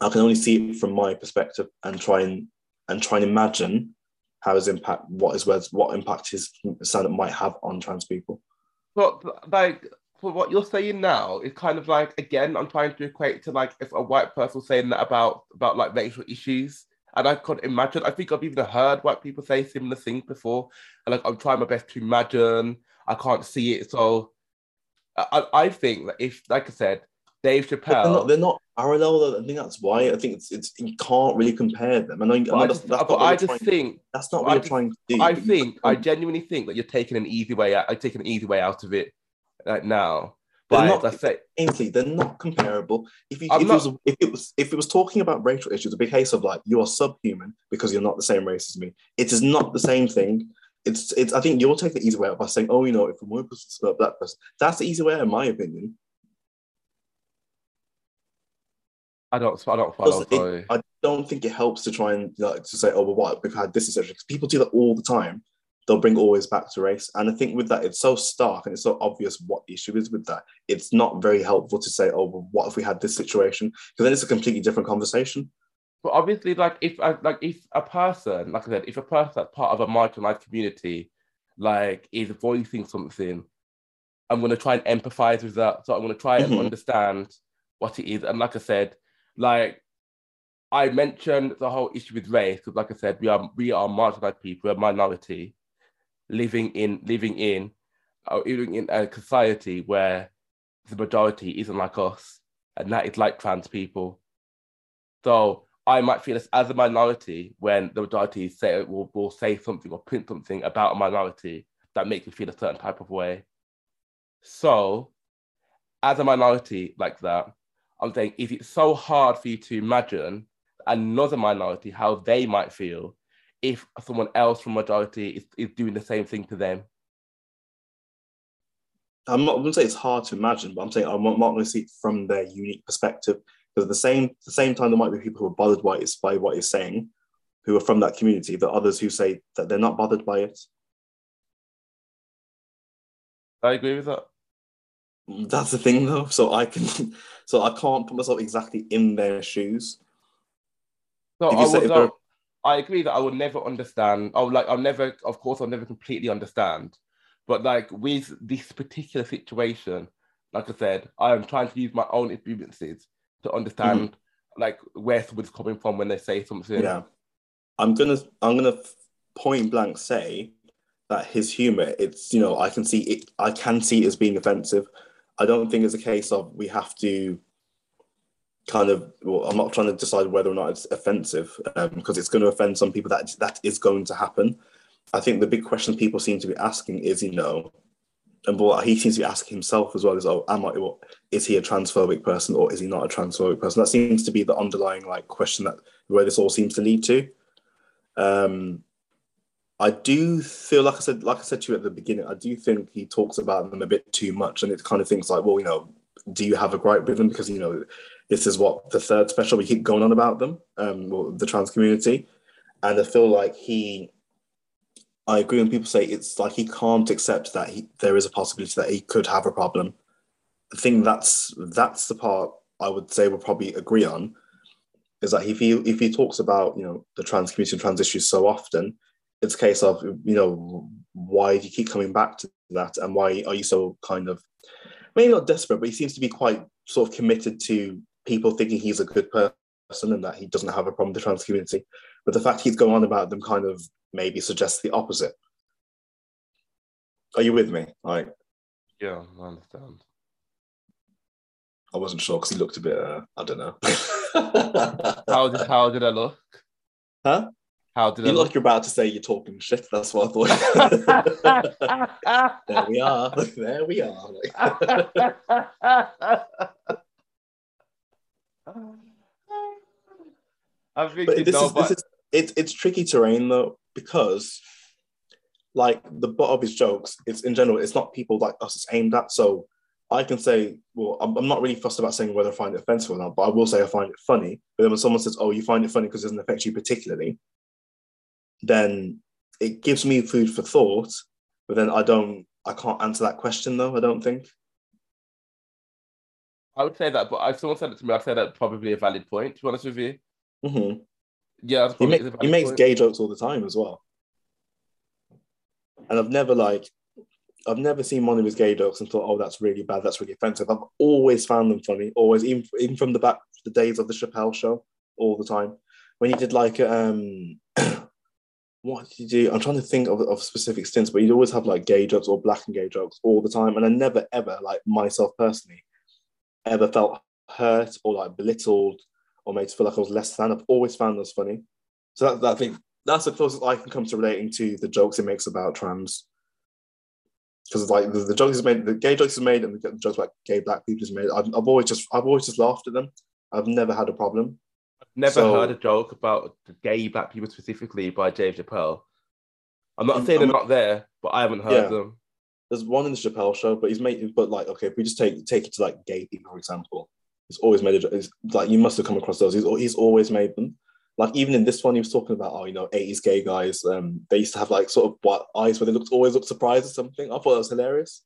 I can only see it from my perspective and try and and try and imagine how his impact, what his what impact his stand might have on trans people. But like for what you're saying now, it's kind of like again, I'm trying to equate to like if a white person saying that about about like racial issues. And I could imagine, I think I've even heard white people say similar things before. And like I'm trying my best to imagine. I can't see it. So I, I think that if, like I said, Dave Chappelle. They're not, they're not, parallel. I think that's why I think it's it's you can't really compare them. And I, I, I just, that's, that's I just think that's not what you're trying to do. I think I genuinely think that you're taking an easy way out. I'm taking an easy way out of it right now. But not, let's say, Ainsley, they're not comparable. If you if, not, it was, if it was if it was talking about racial issues, it'd be a case of like you are subhuman because you're not the same race as me. It is not the same thing. It's it's. I think you'll take the easy way out by saying, oh, you know, if a white person, black person, that's the easy way, in my opinion. I don't. I don't follow. It- I don't think it helps to try and like to say, oh, well, what if we've had this, etc. Because people do that all the time. They'll bring always back to race, and I think with that, it's so stark and it's so obvious what the issue is with that. It's not very helpful to say, oh, well, what if we had this situation? Because then it's a completely different conversation. But obviously, like if like if a person, like I said, if a person that's part of a marginalized community, like is voicing something, I'm gonna try and empathize with that. So I'm gonna try and Mhm. understand what it is. And like I said, like I mentioned the whole issue with race because, like I said, we are we are marginalized people, a minority, living in living in uh, living in a society where the majority isn't like us, and that is like trans people. So I might feel as, as a minority when the majority say will, will say something or print something about a minority that makes me feel a certain type of way. So, as a minority like that, I'm saying, is it so hard for you to imagine another minority how they might feel if someone else from majority is, is doing the same thing to them? I'm not going to say it's hard to imagine, but I'm saying I'm not going to see it from their unique perspective. Because at the same the same time, there might be people who are bothered by it, by what he's saying, who are from that community, but others who say that they're not bothered by it. I agree with that. That's the thing, though. So I can, so I can't put myself exactly in their shoes. If I would, no, I agree that I will never understand. I'll like I'll never, of course, I'll never completely understand. But like with this particular situation, like I said, I am trying to use my own experiences to understand mm-hmm. like where someone's coming from when they say something. Yeah, I'm gonna, I'm gonna point blank say that his humor, it's you know, I can see it, I can see it as being offensive. I don't think it's a case of we have to kind of. Well, I'm not trying to decide whether or not it's offensive because it's going to offend some people. That that is going to happen. I think the big question people seem to be asking is, you know, and what he seems to be asking himself as well is, oh, am I? What, is he a transphobic person or is he not a transphobic person? That seems to be the underlying like question that where this all seems to lead to. Um, I do feel like I said, like I said to you at the beginning, I do think he talks about them a bit too much, and it kind of thinks like, well, you know, do you have a gripe with them because you know this is what the third special we keep going on about them, um, the trans community, and I feel like he. I agree when people say it's like he can't accept that he, there is a possibility that he could have a problem. I think that's that's the part I would say we'll probably agree on is that if he if he talks about you know the trans community and trans issues so often, it's a case of you know why do you keep coming back to that and why are you so kind of maybe not desperate, but he seems to be quite sort of committed to people thinking he's a good person and that he doesn't have a problem with the trans community. But the fact he's going on about them kind of maybe suggests the opposite. Are you with me? Like Yeah, I understand. I wasn't sure because he looked a bit uh, I don't know. How did how did I look? Huh? How did You I look look? like you're about to say you're talking shit. That's what I thought. there we are. There we are. Thinking, But this is, but this is it's it's tricky terrain though because like the butt of his jokes, it's in general, it's not people like us it's aimed at. So I can say, well, I'm, I'm not really fussed about saying whether I find it offensive or not, but I will say I find it funny. But then when someone says, "Oh, you find it funny because it doesn't affect you particularly," then it gives me food for thought. But then I don't, I can't answer that question though. I don't think. I would say that. But if someone said it to me, I'd say that's probably a valid point. To be honest with you, hmm yeah, that's He, make, he makes point. gay jokes all the time as well. And I've never like, I've never seen one of his gay jokes and thought, oh, that's really bad, that's really offensive. I've always found them funny, always, even, even from the back, the days of the Chappelle show, all the time. When he did like, um, what did you do? I'm trying to think of, of specific stints, but you'd always have like gay jokes or black and gay jokes all the time. And I never, ever, like myself personally, ever felt hurt or like belittled or made to feel like I was less than. I've always found those funny. So that, that I think that's the closest I can come to relating to the jokes he makes about trans. Because like the, the jokes he's made, the gay jokes he's made, and the jokes about gay black people is made, I've, I've always just I've always just laughed at them. I've never had a problem. Never So- heard a joke about gay black people specifically by Dave Chappelle. I'm not I'm- saying they're I'm- not there, but I haven't heard Yeah. them. There's one in the Chappelle show, but he's made. But like, okay, if we just take take it to like gay people, for example, He's always made it. It's like you must have come across those. He's, he's always made them. Like even in this one, he was talking about, oh, you know, 80s gay guys. Um, they used to have like sort of white eyes where they looked always looked surprised or something. I thought that was hilarious.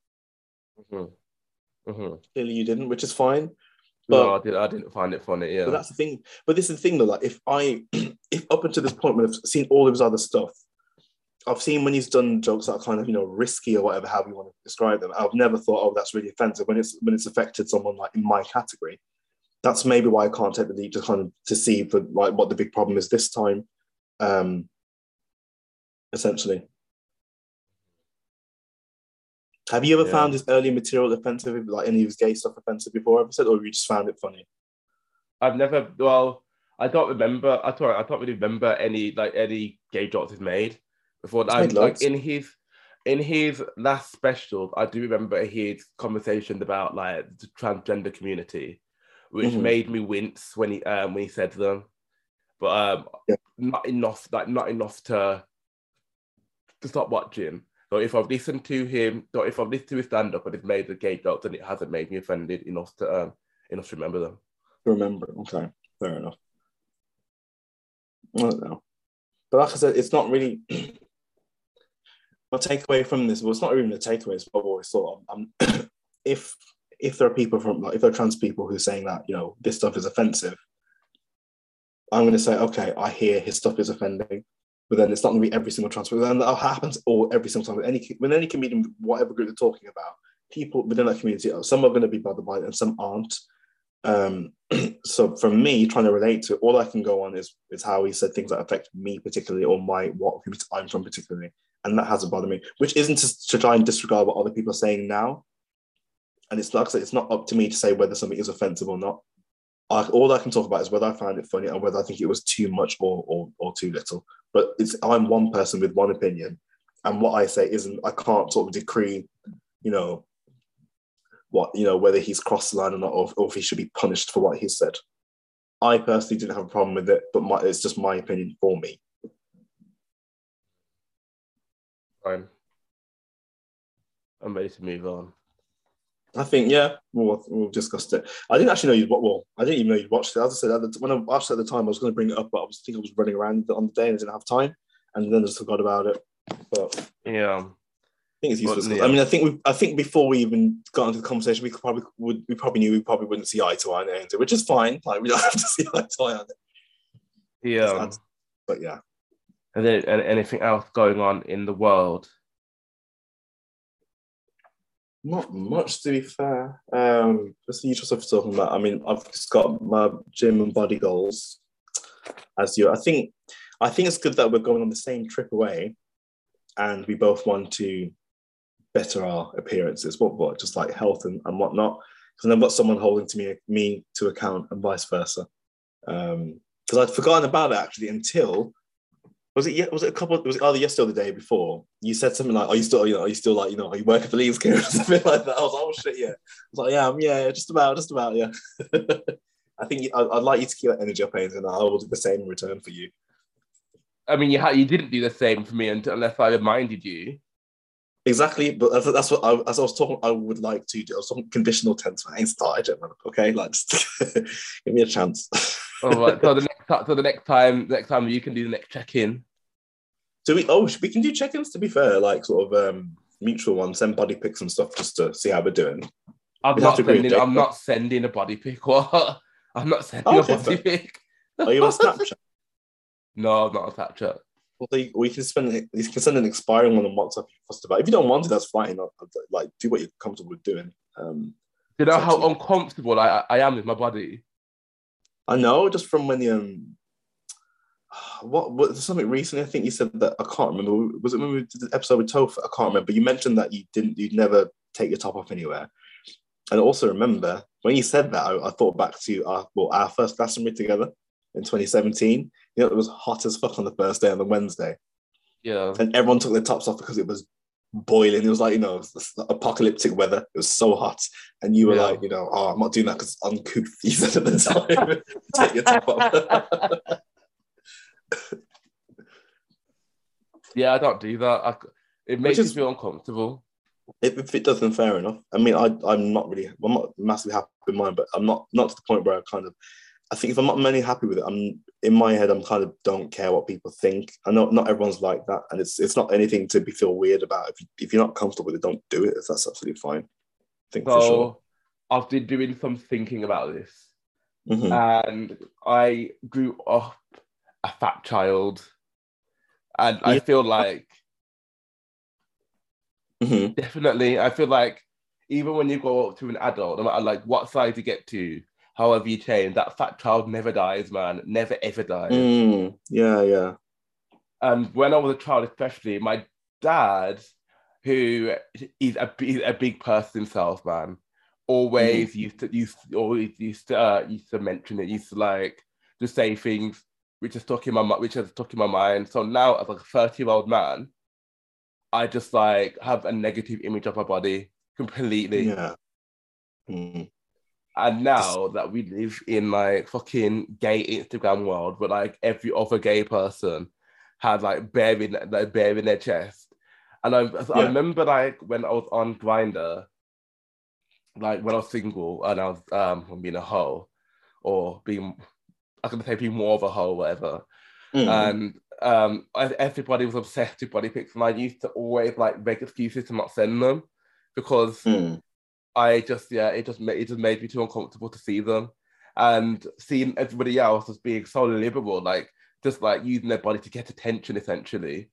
Mm-hmm. Mm-hmm. Clearly, you didn't, which is fine. No, I, did, I didn't find it funny. Yeah. But that's the thing. But this is the thing though. Like if I, if up until this point when I've seen all of his other stuff, I've seen when he's done jokes that are kind of you know risky or whatever, how you want to describe them. I've never thought, oh, that's really offensive when it's when it's affected someone like in my category. That's maybe why I can't take the leap to kind of to see for like what the big problem is this time. Um, essentially. Have you ever Yeah. found his early material offensive, like any of his gay stuff offensive before episode, or have you just found it funny? I've never. Well, I don't remember. I don't. I don't really remember any like any gay jokes he's made before. He's I, made like in his in his last special, I do remember his conversations about like the transgender community, which Mhm. made me wince when he um when he said them, but um Yeah. not enough like not enough to to stop watching. So if I've listened to him, so if I've listened to his stand up and it's made the gay jokes, then it hasn't made me offended enough to um enough to remember them. remember. Okay, fair enough. I don't know. But like I said, it's not really my takeaway from this. Well, it's not even a takeaway. It's what I've always thought. Um, if if there are people from like if there are trans people who are saying that you know this stuff is offensive, I'm going to say okay, I hear his stuff is offending, but then it's not going to be every single transfer. Then that happens all every single time with any with any comedian, whatever group they're talking about. People within that community, some are going to be bothered by it and some aren't. Um, so for me, trying to relate to it, all I can go on is is how he said things that affect me particularly, or my what community I'm from particularly, and that hasn't bothered me. Which isn't to, to try and disregard what other people are saying now. And it's like it's not up to me to say whether something is offensive or not. I, all I can talk about is whether I find it funny and whether I think it was too much or or, or too little. But it's I'm one person with one opinion, and what I say isn't. I can't sort of decree, you know, what you know whether he's crossed the line or not, or, or if he should be punished for what he said. I personally didn't have a problem with it, but my, it's just my opinion for me. Fine. I'm ready to move on. I think yeah, we'll, we've discussed it. I didn't actually know you'd well, I didn't even know you'd watched it. As I said, at the, when I watched it at the time, I was going to bring it up, but I was thinking I was running around on the day and I didn't have time, and then I just forgot about it. But Yeah. I think it's useless. yeah. I mean, I think we, I think before we even got into the conversation, we could probably would, we probably knew we probably wouldn't see eye to eye on it, which is fine. Like we don't have to see eye to eye on it. Yeah. But yeah, And then and anything else going on in the world? Not much to be fair. Um, just the usual stuff talking about. I mean, I've just got my gym and body goals. As you, I think, I think it's good that we're going on the same trip away, and we both want to better our appearances. What, what, just like health and, and whatnot. Because I've got someone holding to me me to account, and vice versa. Um, because I'd forgotten about it actually until was it? ye- Was it a couple? Was it either yesterday or the day before? You said something like, "Are you still? You know, are you still like, you know, are you working for Leeds Care or something like that?" I was like, "Oh shit, yeah." I was like, "Yeah, I'm, yeah, yeah, just about, just about, yeah." I think I'd, I'd like you to keep that energy up, and I will do the same in return for you. I mean, you ha- you didn't do the same for me until, unless I reminded you. Exactly, but that's, that's what I, as I was talking, I would like to do. I was talking conditional tense. I ain't started yet, man. Okay, like just give me a chance. All right. so the next so the next time next time you can do the next check in. So we oh we can do check-ins to be fair, like sort of um mutual ones, send body pics and stuff just to see how we're doing. I'm not sending. I'm not sending a body pic. What? I'm not sending Okay, a body fair. pic. Are you on Snapchat? No, I'm not a Snapchat. Well, they, we can spend you can send an expiring one on WhatsApp if you fussed about. If you don't want to, that's fine. Like do what you're comfortable with doing. Um, You know how uncomfortable I, I am with my body. I know just from when the um, what what there's something recently. I think you said that I can't remember. Was it when we did the episode with Toph? I can't remember. You mentioned that you didn't, you'd never take your top off anywhere. And I also remember when you said that, I, I thought back to our well, our first Glastonbury together in 2017. You know, it was hot as fuck on the first day on the Wednesday. Yeah. and everyone took their tops off because it was boiling. It was like you know apocalyptic weather. It was so hot, and you were Yeah. like, you know, oh, I'm not doing that because I'm uncouth. You said at the time, take your top off. Yeah, I don't do that. I, it makes is- me feel uncomfortable. If, if it doesn't, fair enough. I mean, I I'm not really I'm not massively happy with mine, but I'm not not to the point where I kind of I think if I'm not mainly happy with it, I'm in my head. I'm kind of don't care what people think. I know not everyone's like that, and it's it's not anything to be feel weird about. If you, if you're not comfortable with it, don't do it. That's absolutely fine. I think so, for sure. I've been doing some thinking about this, Mhm. and I grew up a fat child, and I feel like Mhm. definitely, I feel like even when you go up to an adult, no matter like what size you get to, however you change, that fat child never dies, man. Never ever dies. Mm, yeah, yeah. And when I was a child, especially, my dad, who is a, he's a big person himself, man, always used to used always used to uh, used to mention it. Used to like to say things which are stuck in my which are stuck in my mind. So now, as like a thirty year old man, I just like have a negative image of my body completely. Yeah. Mm. And now that we live in like fucking gay Instagram world, where like every other gay person had like bearing like bearing in their chest, and I, I Yeah. remember like when I was on Grindr, like when I was single and I was um being a hoe, or being I can say being more of a hoe, whatever. Mm. And um, everybody was obsessed with body pics, and I used to always like make excuses to not send them because Mm. I just yeah, it just made it just made me too uncomfortable to see them, and seeing everybody else as being so liberal, like just like using their body to get attention, essentially.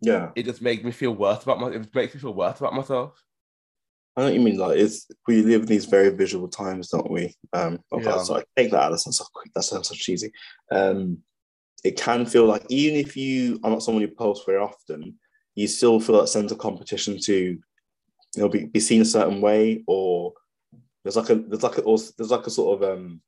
Yeah. It just made me feel worse about my. It makes me feel worse about myself. I know what you mean. Like, it's we live in these very visual times, don't we? Um, okay, Yeah. sorry, take that out. That sounds so quick. That sounds so cheesy. Um, it can feel like even if you are not someone who posts very often, you still feel that sense of competition to, you know, be, be seen a certain way, or there's like a there's like a there's like a sort of um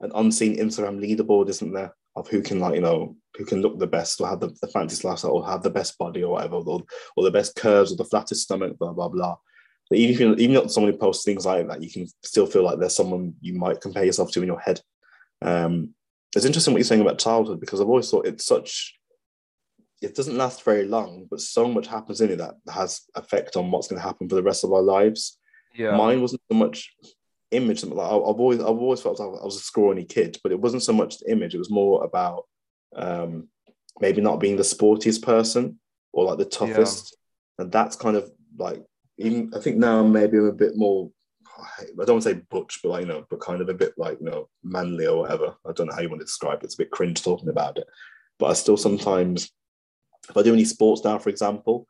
an unseen Instagram leaderboard, isn't there, of who can like you know who can look the best or have the, the fanciest lifestyle or have the best body or whatever, or, or the best curves or the flattest stomach, blah blah blah. But even if you're, even someone who posts things like that, you can still feel like there's someone you might compare yourself to in your head. Um, it's interesting what you're saying about childhood because I've always thought it's such. It doesn't last very long, but so much happens in it that has effect on what's going to happen for the rest of our lives. Yeah, Mine wasn't so much image. Like I've always, I've always felt like I was a scrawny kid, but it wasn't so much the image. It was more about um, maybe not being the sportiest person or like the toughest, and that's kind of like even. I think now maybe I'm a bit more. I don't want to say butch, but like you know, but kind of a bit like you know, manly or whatever. I don't know how you want to describe it. It's a bit cringe talking about it, but I still sometimes, if I do any sports now, for example,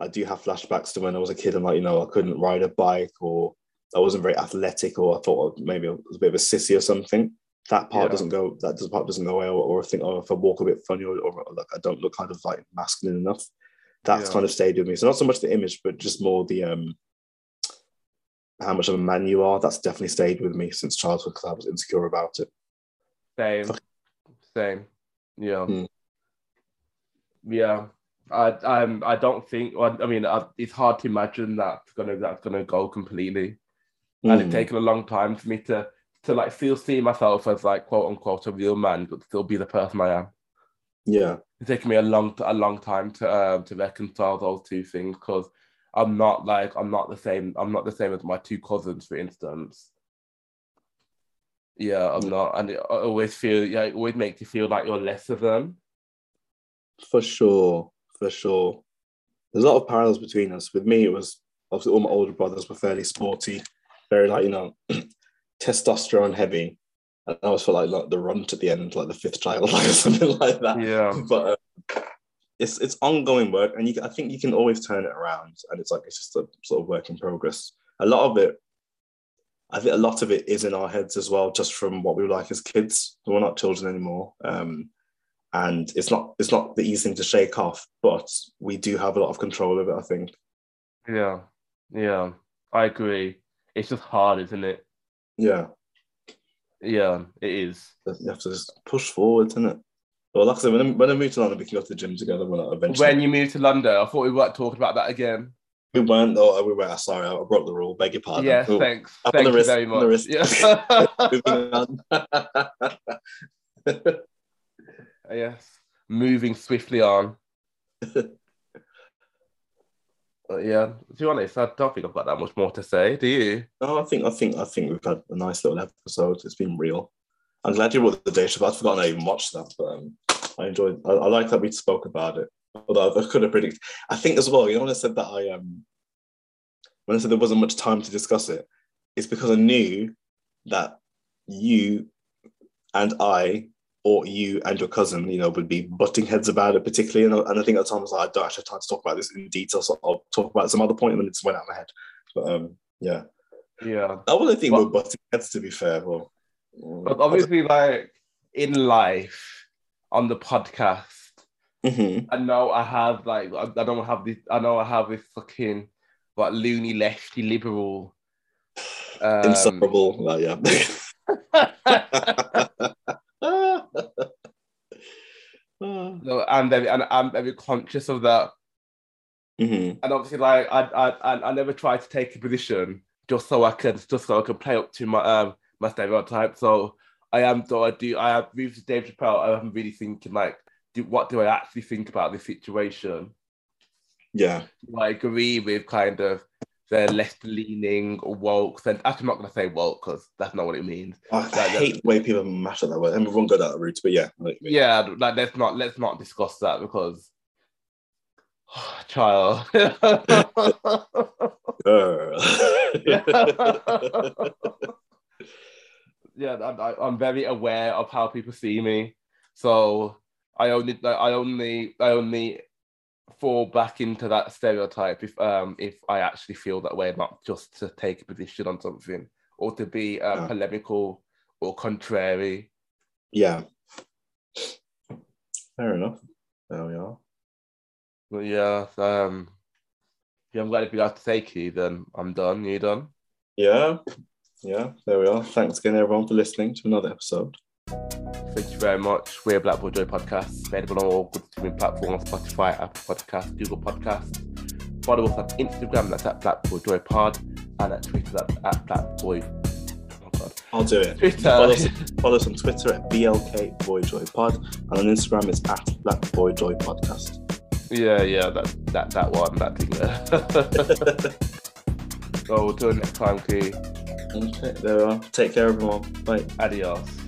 I do have flashbacks to when I was a kid and like you know I couldn't ride a bike or I wasn't very athletic or I thought maybe I was a bit of a sissy or something. That part Yeah. doesn't go. That part doesn't go away. Or, or I think, oh, if I walk a bit funny or, or like I don't look kind of like masculine enough. That's Yeah. kind of stayed with me. So not so much the image, but just more the um how much of a man you are. That's definitely stayed with me since childhood because I was insecure about it. same, same. Yeah, Hmm. Yeah. I I'm I don't think. I mean, I, it's hard to imagine that's gonna that's gonna go completely. and Mm. it's taken a long time for me to to like still see myself as like quote unquote a real man, but still be the person I am. yeah, It's taken me a long a long time to um to reconcile those two things because I'm not like I'm not the same I'm not the same as my two cousins, for instance. Yeah, I'm Mm. not, and it I always feel yeah, it always makes you feel like you're less of them. For sure, for sure. There's a lot of parallels between us. With me, it was obviously all my older brothers were fairly sporty, very like you know, testosterone heavy, and I always felt like, like the runt at the end, like the fifth child, like something like that. Yeah, But uh, it's it's ongoing work, and you I think you can always turn it around, and it's like it's just a sort of work in progress. A lot of it, I think, a lot of it is in our heads as well, just from what we were like as kids. We're not children anymore. Um, and it's not it's not the easy thing to shake off, but we do have a lot of control of it. I think. yeah, yeah. I agree. It's just hard, isn't it? Yeah, Yeah, it is. you have to just push forward, isn't it? Well, like I said, when I, when I moved to London, we can go to the gym together. When I eventually When you moved to London, I thought we weren't talking about that again. we weren't, oh, we were. Sorry, I broke the rule. Beg your pardon. Yes, Oh, thanks. up on Thank the you wrist, very on the much. wrist. Yeah. Yes. Moving swiftly on. Yeah, to be honest, I don't think I've got that much more to say. Do you? No, I think I think I think we've had a nice little episode. It's been real. I'm glad you brought the data. I'd forgotten I even watched that, but um, I enjoyed. I, I like that we spoke about it. Although I could have predicted. I think as well. You know when I said that I um when I said there wasn't much time to discuss it, it's because I knew that you and I or you and your cousin, you know, would be butting heads about it, particularly. And, and I think at times like, I don't actually have time to talk about this in detail, so I'll talk about some other point and then it just went out of my head. But um, yeah, Yeah. I wouldn't think Well- we're butting heads to be fair. Well, But obviously, like in life, on the podcast, Mhm. I know I have like I, I don't have this. I know I have this fucking like loony lefty liberal. Um, insufferable. Well, yeah. no, I'm very and I'm very conscious of that. Mhm. And obviously, like I I I, I never try to take a position just so I can just so I can play up to my um my stereotype. So I am though I do I have with Dave Chappelle. I am really thinking like, do what do I actually think about this situation? Yeah. I agree with kind of the left leaning or woke. And I'm not going to say woke because that's not what it means. I Like, hate the way people mash up that word. Everyone go down that route, but yeah. I know what you mean. Yeah, like let's not let's not discuss that because child. Yeah, I, I, I'm very aware of how people see me, so I only I only I only fall back into that stereotype if um if I actually feel that way, not just to take a position on something or to be uh, Yeah. polemical or contrary. yeah. Fair enough. There we are. But yeah, um, yeah, I'm glad if you have to take Key, then I'm done. You done? Yeah. Yeah. There we are. Thanks again, everyone, for listening to another episode. Thank you very much. We're Black Boy Joy Podcast, available on all good streaming platforms Spotify, Apple Podcasts, Google Podcasts. Follow us on Instagram, that's at Black Boy Joy Pod, and at Twitter, that's at Blackboy. Oh God. I'll do it. Twitter. Follow us, follow us on Twitter at BLK Boyjoy Pod, and on Instagram it's at Black Boy Joy Podcast. yeah, yeah, that that that one, that thing there. so, till next time, Key. Okay, there we are. Take care, everyone. Bye. Adios.